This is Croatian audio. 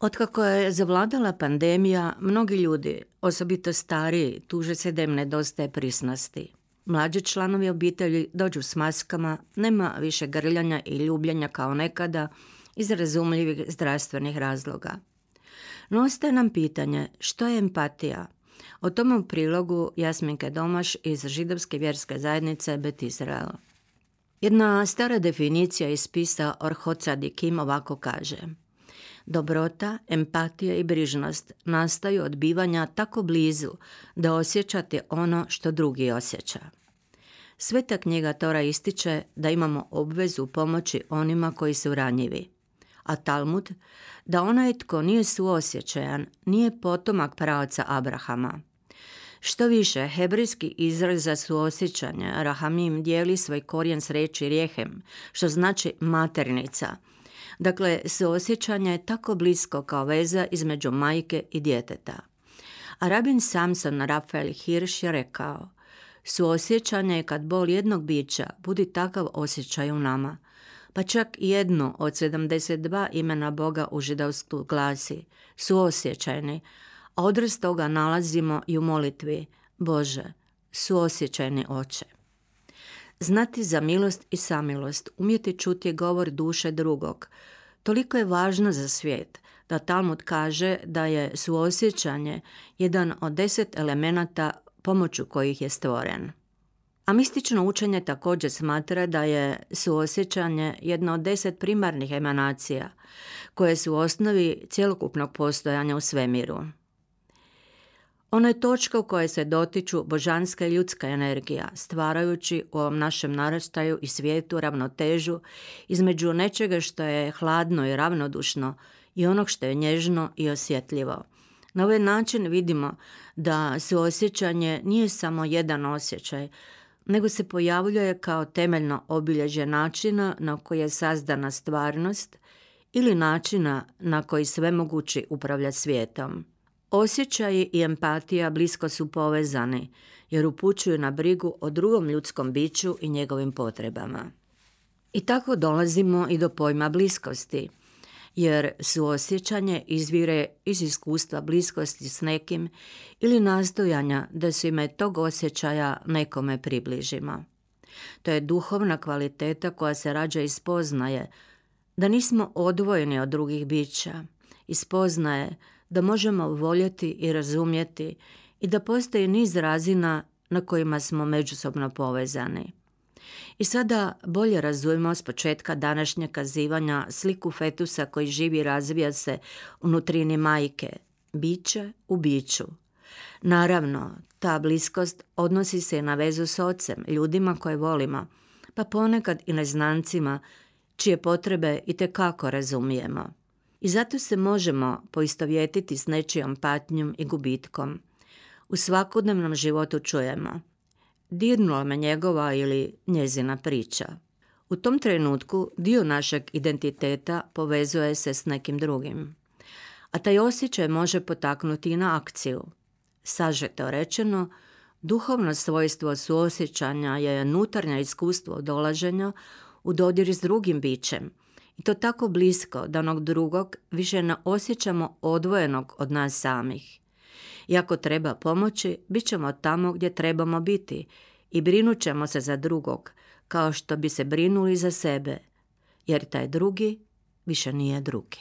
Otkako je zavladala pandemija, mnogi ljudi, osobito stariji, tuže se da im nedostaje prisnosti. Mlađi članovi obitelji dođu s maskama, nema više grljanja i ljubljenja kao nekada iz razumljivih zdravstvenih razloga. No ostaje nam pitanje što je empatija? O tome u prilogu Jasminke Domaš iz židovske vjerske zajednice Bet Izrael. Jedna stara definicija iz spisa Orhoca Dikim ovako kaže – Dobrota, empatija i brižnost nastaju od bivanja tako blizu da osjećate ono što drugi osjeća. Sveta knjiga Tora ističe da imamo obvezu pomoći onima koji su ranjivi, a Talmud da onaj tko nije suosjećajan nije potomak pravca Abrahama. Što više, hebrijski izraz za suosjećanje, rahamim, dijeli svoj korijen s reči rijehem, što znači maternica – Dakle, suosjećanje je tako blisko kao veza između majke i djeteta. A rabin Samson Rafael Hirsch je rekao, suosjećanje je kad bol jednog bića budi takav osjećaj u nama, pa čak jedno od 72 imena Boga u židovstvu glasi, suosjećajni, a odraz toga nalazimo i u molitvi, Bože, suosjećajni oče. Znati za milost i samilost, umjeti čuti govor duše drugog, toliko je važno za svijet da Talmud kaže da je suosjećanje jedan od deset elemenata pomoću kojih je stvoren. A mistično učenje također smatra da je suosjećanje jedna od deset primarnih emanacija koje su u osnovi cjelokupnog postojanja u svemiru. Ono je točka u kojoj se dotiču božanska i ljudska energija, stvarajući u ovom našem naraštaju i svijetu ravnotežu između nečega što je hladno i ravnodušno i onog što je nježno i osjetljivo. Na ovaj način vidimo da suosjećanje nije samo jedan osjećaj, nego se pojavljuje kao temeljno obilježje načina na koji je sazdana stvarnost ili načina na koji sve mogući upravlja svijetom. Osjećaji i empatija blisko su povezani jer upućuju na brigu o drugom ljudskom biću i njegovim potrebama. I tako dolazimo i do pojma bliskosti, jer suosjećanje izvire iz iskustva bliskosti s nekim ili nastojanja da se ime tog osjećaja nekome približimo. To je duhovna kvaliteta koja se rađa iz spoznaje da nismo odvojeni od drugih bića, iz spoznaje da možemo voljeti i razumjeti i da postoji niz razina na kojima smo međusobno povezani. I sada bolje razumijemo s početka današnjeg kazivanja sliku fetusa koji živi i razvija se unutrini majke, biće u biću. Naravno, ta bliskost odnosi se na vezu s ocem, ljudima koje volimo, pa ponekad i neznancima čije potrebe i kako razumijemo. I zato se možemo poistovjetiti s nečijom patnjom i gubitkom. U svakodnevnom životu čujemo dirnula me njegova ili njezina priča. U tom trenutku dio našeg identiteta povezuje se s nekim drugim. A taj osjećaj može potaknuti i na akciju. Sažeto rečeno, duhovno svojstvo suosjećanja je nutarnje iskustvo dolaženja u dodir s drugim bićem – i to tako blisko da onog drugog više ne osjećamo odvojenog od nas samih. I ako treba pomoći, bit ćemo tamo gdje trebamo biti i brinut ćemo se za drugog, kao što bi se brinuli za sebe, jer taj drugi više nije drugi.